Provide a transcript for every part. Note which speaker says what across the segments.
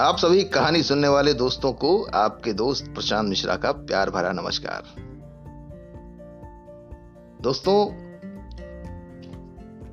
Speaker 1: आप सभी कहानी सुनने वाले दोस्तों को आपके दोस्त प्रशांत मिश्रा का प्यार भरा नमस्कार। दोस्तों,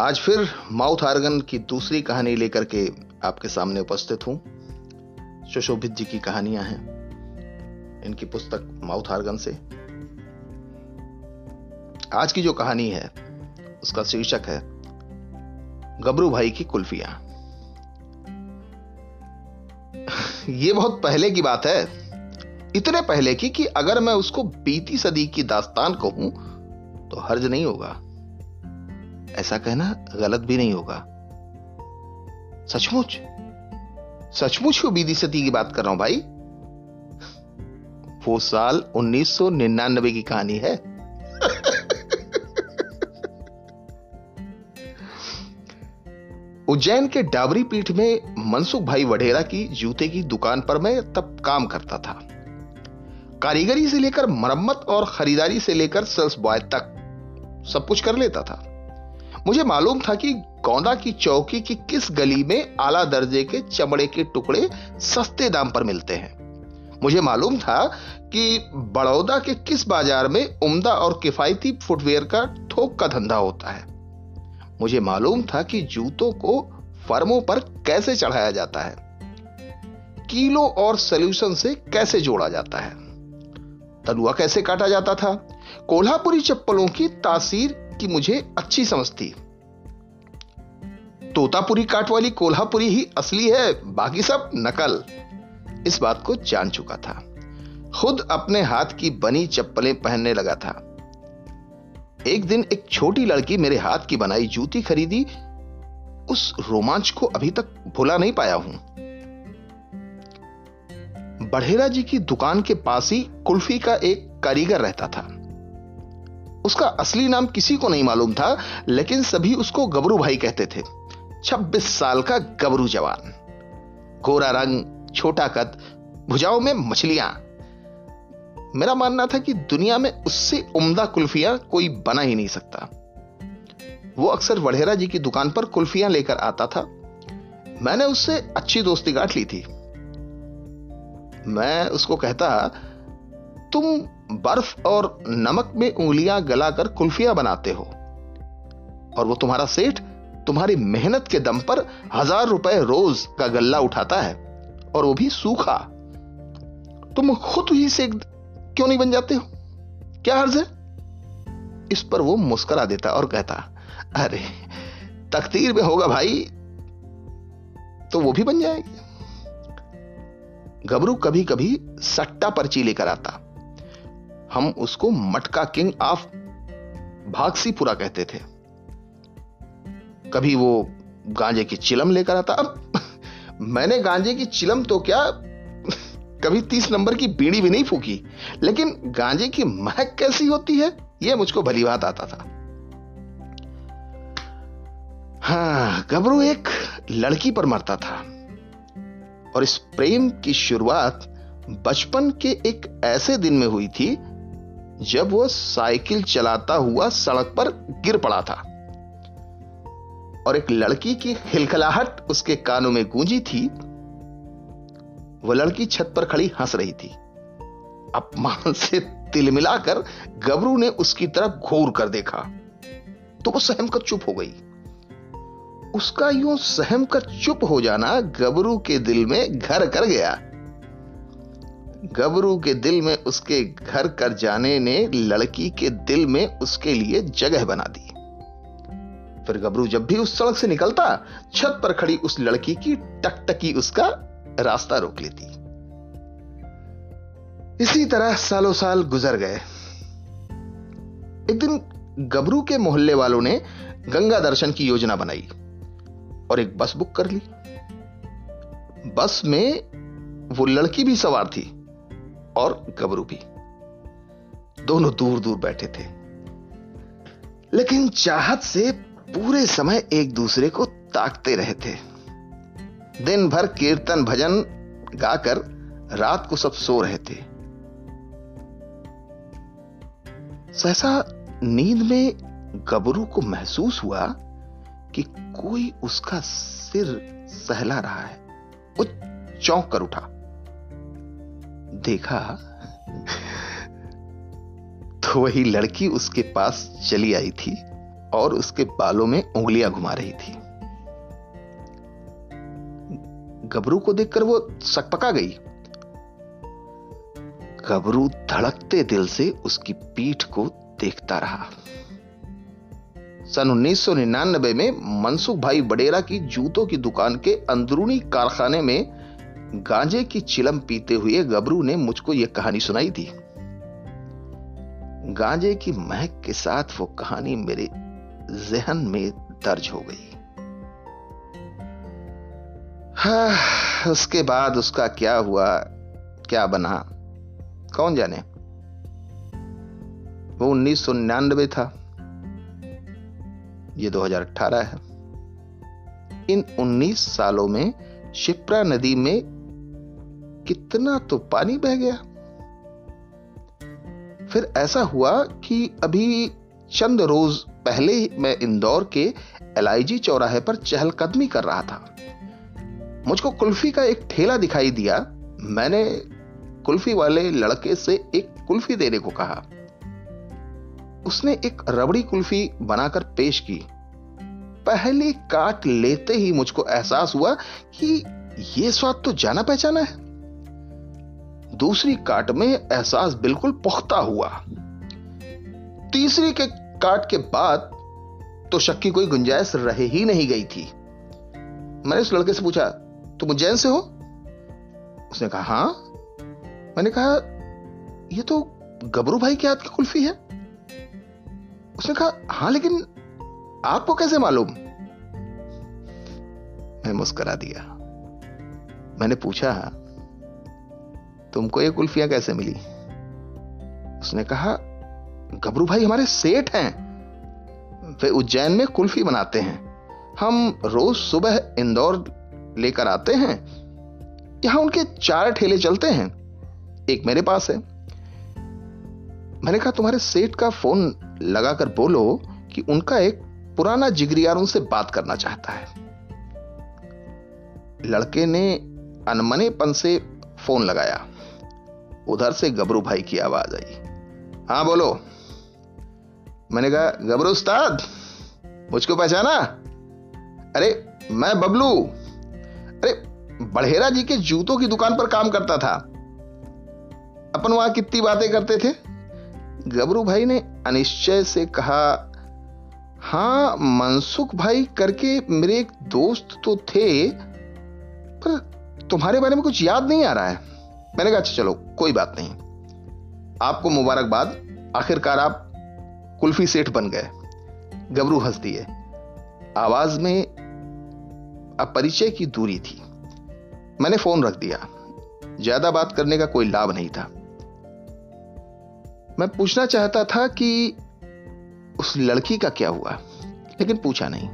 Speaker 1: आज फिर माउथ आर्गन की दूसरी कहानी लेकर के आपके सामने उपस्थित हूँ। सुशोभित जी की कहानियाँ हैं इनकी पुस्तक माउथ आर्गन से। आज की जो कहानी है, उसका शीर्षक है, गबरू भाई की कुल्फियाँ। ये बहुत पहले की बात है। इतने पहले की कि अगर मैं उसको बीती सदी की दास्तान कहूँ तो हर्ज नहीं होगा। ऐसा कहना गलत भी नहीं होगा। सचमुच? सचमुच को बीती सदी की बात कर रहा हूँ भाई? वो साल 1999 की कहानी है। उज्जैन के डाबरी पीठ में मनसुख भाई वढेरा की जूते की दुकान पर मैं तब काम करता था। कारीगरी से लेकर मरम्मत और खरीदारी से लेकर सेल्स बॉय तक सब कुछ कर लेता था। मुझे मालूम था कि गौंदा की चौकी की किस गली में आला दर्जे के चमड़े के टुकड़े सस्ते दाम पर मिलते हैं। मुझे मालूम था कि बड़ौदा के किस बाज़ार में उम्दा और किफायती फुटवेयर का थोक का धंधा होता है। मुझे मालूम था कि जूतों को फर्मों पर कैसे चढ़ाया जाता है, कीलो और सोल्यूशन से कैसे जोड़ा जाता है, तलुआ कैसे काटा जाता था, कोल्हापुरी चप्पलों की तासीर की मुझे अच्छी समझ थी। तोतापुरी काट वाली कोल्हापुरी ही असली है, बाकी सब नकल। इस बात को जान चुका था। खुद अपने हाथ की बनी चप्पलें पहनने लगा था। एक दिन एक छोटी लड़की मेरे हाथ की बनाई जूती खरीदी। उस रोमांच को अभी तक भुला नहीं पाया हूँ। बढ़ेरा जी की दुकान के पास ही कुल्फी का एक कारीगर रहता था। उसका असली नाम किसी को नहीं मालूम था, लेकिन सभी उसको गबरू भाई कहते थे। 26 साल का गबरू जवान। गोरा रंग, छोटा कद, भुजाओं में मछलियाँ। मेरा मानना था कि दुनिया में उससे उम्दा कुल्फियाँ कोई बना ही नहीं सकता। वो अक्सर वढ़ेरा जी की दुकान पर कुल्फियाँ लेकर आता था। मैंने उससे अच्छी दोस्ती गांठ ली थी। मैं उसको कहता, तुम बर्फ़ और नमक में उंगलियाँ गलाकर कुल्फियाँ बनाते हो। और वो तुम्हारा सेठ तुम्हारी मेहनत के दम पर हज़ार रुपए रोज का गल्ला उठाता है, और वो भी सूखा। तुम खुद ही से क्यों नहीं बन जाते हो? क्या हर्ज है? इस पर वो मुस्करा देता और कहता, अरे, तकदीर में होगा भाई तो वो भी बन जाएगी। गबरू कभी कभी सट्टा पर्ची लेकर आता। हम उसको मटका किंग ऑफ़ भागसीपुरा कहते थे। कभी वो गांजे की चिलम लेकर आता। अब मैंने गांजे की चिलम तो क्या कभी तीस नंबर की बीड़ी भी नहीं फूकी। लेकिन गांजे की महक कैसी होती है यह मुझको भली बात आता था। हाँ गबरू एक लड़की पर मरता था। और इस प्रेम की शुरुआत बचपन के एक ऐसे दिन में हुई थी, जब वो साइकिल चलाता हुआ सड़क पर गिर पड़ा था। और एक लड़की की खिलखिलाहट उसके कानों में गूंजी थी वह लड़की छत पर खड़ी हंस रही थी। अपमान से तिलमिलाकर गबरू ने उसकी तरफ़ घोर कर देखा। तो वो सहम कर चुप हो गई। उसका यूँ सहम कर चुप हो जाना गबरू के दिल में घर कर गया। गबरू के दिल में उसके घर कर जाने ने लड़की के दिल में उसके लिए जगह बना दी। फिर गबरू जब भी उस सड़क से निकलता, छत पर खड़ी उस लड़की की टकटकी उसका रास्ता रोक लेती। इसी तरह सालों साल गुजर गए। एक दिन गबरू के मोहल्ले वालों ने गंगा दर्शन की योजना बनाई और एक बस बुक कर ली। बस में वो लड़की भी सवार थी और गबरू भी। दोनों दूर दूर बैठे थे। लेकिन चाहत से पूरे समय एक दूसरे को ताकते रहे थे। दिन भर कीर्तन भजन गाकर रात को सब सो रहे थे। सहसा नींद में गबरू को महसूस हुआ कि कोई उसका सिर सहला रहा है वो चौंक कर उठा। देखा तो वही लड़की उसके पास चली आई थी और उसके बालों में उंगलियाँ घुमा रही थी। गबरू को देखकर वो सकपका गई। गबरू धड़कते दिल से उसकी पीठ को देखता रहा। सन 1999 में मनसुख भाई बडेरा की जूतों की दुकान के अंदरूनी कारखाने में गांजे की चिलम पीते हुए गबरू ने मुझको यह कहानी सुनाई थी गांजे की महक के साथ वो कहानी मेरे जहन में दर्ज हो गई। हाँ, उसके बाद उसका क्या हुआ क्या बना? कौन जाने? वो उन्नीस सौ निन्यानबे था। ये 2018 है। इन 19 सालों में शिप्रा नदी में कितना तो पानी बह गया। फिर ऐसा हुआ कि अभी चंद रोज पहले मैं इंदौर के एलआईजी चौराहे पर चहलकदमी कर रहा था। मुझको कुल्फी का एक ठेला दिखाई दिया। मैंने कुल्फी वाले लड़के से एक कुल्फी देने को कहा। उसने एक रबड़ी कुल्फी बनाकर पेश की। पहली काट लेते ही मुझको एहसास हुआ कि यह स्वाद तो जाना पहचाना है। दूसरी काट में एहसास बिल्कुल पुख्ता हुआ। तीसरी के काट के बाद तो शक की कोई गुंजाइश रह ही नहीं गई थी। मैंने उस लड़के से पूछा तुम उज्जैन से हो? उसने कहा, हाँ। मैंने कहा यह तो गबरू भाई के हाथ की कुल्फी है। उसने कहा, हाँ, लेकिन आपको कैसे मालूम? मैं मुस्करा दिया। मैंने पूछा, तुमको ये कुल्फियाँ कैसे मिली? उसने कहा, गबरू भाई हमारे सेठ हैं। वे उज्जैन में कुल्फी बनाते हैं। हम रोज सुबह इंदौर लेकर आते हैं। यहाँ उनके चार ठेले चलते हैं। एक मेरे पास है। मैंने कहा, तुम्हारे सेठ का फ़ोन लगाकर बोलो कि उनका एक पुराना जिगरियार उनसे बात करना चाहता है। लड़के ने अनमनेपन से फ़ोन लगाया। उधर से गबरू भाई की आवाज़ आई। हाँ, बोलो। मैंने कहा, गबरू उस्ताद, मुझको पहचाना? अरे, मैं बबलू। अरे, बड़ेरा जी के जूतों की दुकान पर काम करता था। अपन वहाँ कितनी बातें करते थे। गबरू भाई ने अनिश्चय से कहा, हाँ, मनसुख भाई करके मेरे एक दोस्त तो थे, पर तुम्हारे बारे में कुछ याद नहीं आ रहा है। मैंने कहा अच्छा चलो, कोई बात नहीं। आपको मुबारकबाद। आखिरकार आप कुल्फी सेठ बन गए। गबरू हंस दिए आवाज़ में अपरिचय की दूरी थी। मैंने फ़ोन रख दिया। ज़्यादा बात करने का कोई लाभ नहीं था। मैं पूछना चाहता था कि उस लड़की का क्या हुआ, लेकिन पूछा नहीं।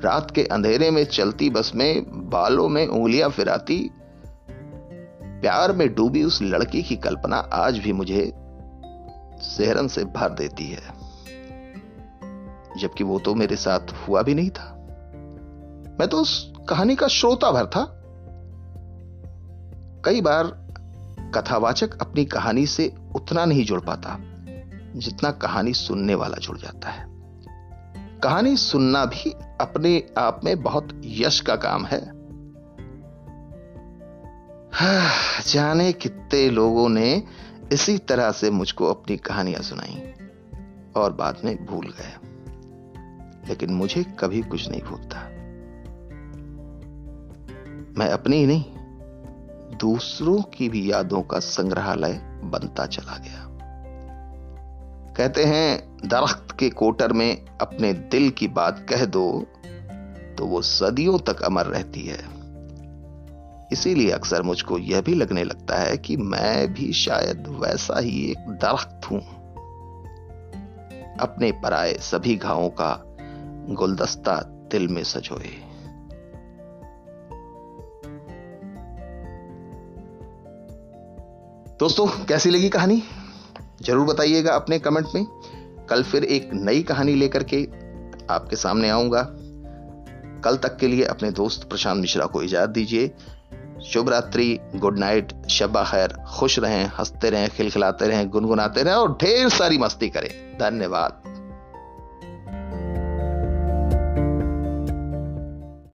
Speaker 1: रात के अंधेरे में चलती बस में बालों में उंगलियाँ फिराती, प्यार में डूबी उस लड़की की कल्पना आज भी मुझे सेहरन से भर देती है, जबकि वो तो मेरे साथ हुआ भी नहीं था। मैं तो उस कहानी का श्रोता भर था। कई बार कथावाचक अपनी कहानी से उतना नहीं जुड़ पाता, जितना कहानी सुनने वाला जुड़ जाता है। कहानी सुनना भी अपने आप में बहुत यश का काम है। जाने कितने लोगों ने इसी तरह से मुझको अपनी कहानियाँ सुनाई और बाद में भूल गए। लेकिन मुझे कभी कुछ नहीं भूलता। मैं अपनी ही नहीं, दूसरों की भी यादों का संग्रहालय बनता चला गया। कहते हैं, दरख्त के कोटर में अपने दिल की बात कह दो तो वो सदियों तक अमर रहती है। इसीलिए अक्सर मुझको यह भी लगने लगता है कि मैं भी शायद वैसा ही एक दरख्त हूँ। अपने पराए सभी घावों का गुलदस्ता दिल में सजोए। दोस्तों, कैसी लगी कहानी? ज़रूर बताइएगा अपने कमेंट में। कल फिर एक नई कहानी लेकर के आपके सामने आऊँगा। कल तक के लिए अपने दोस्त प्रशांत मिश्रा को इजाज़त दीजिए। शुभ रात्रि, गुड नाइट शबा खैर। खुश रहें, हँसते रहें, खिलखिलाते रहें, गुनगुनाते रहें और ढेर सारी मस्ती करें। धन्यवाद।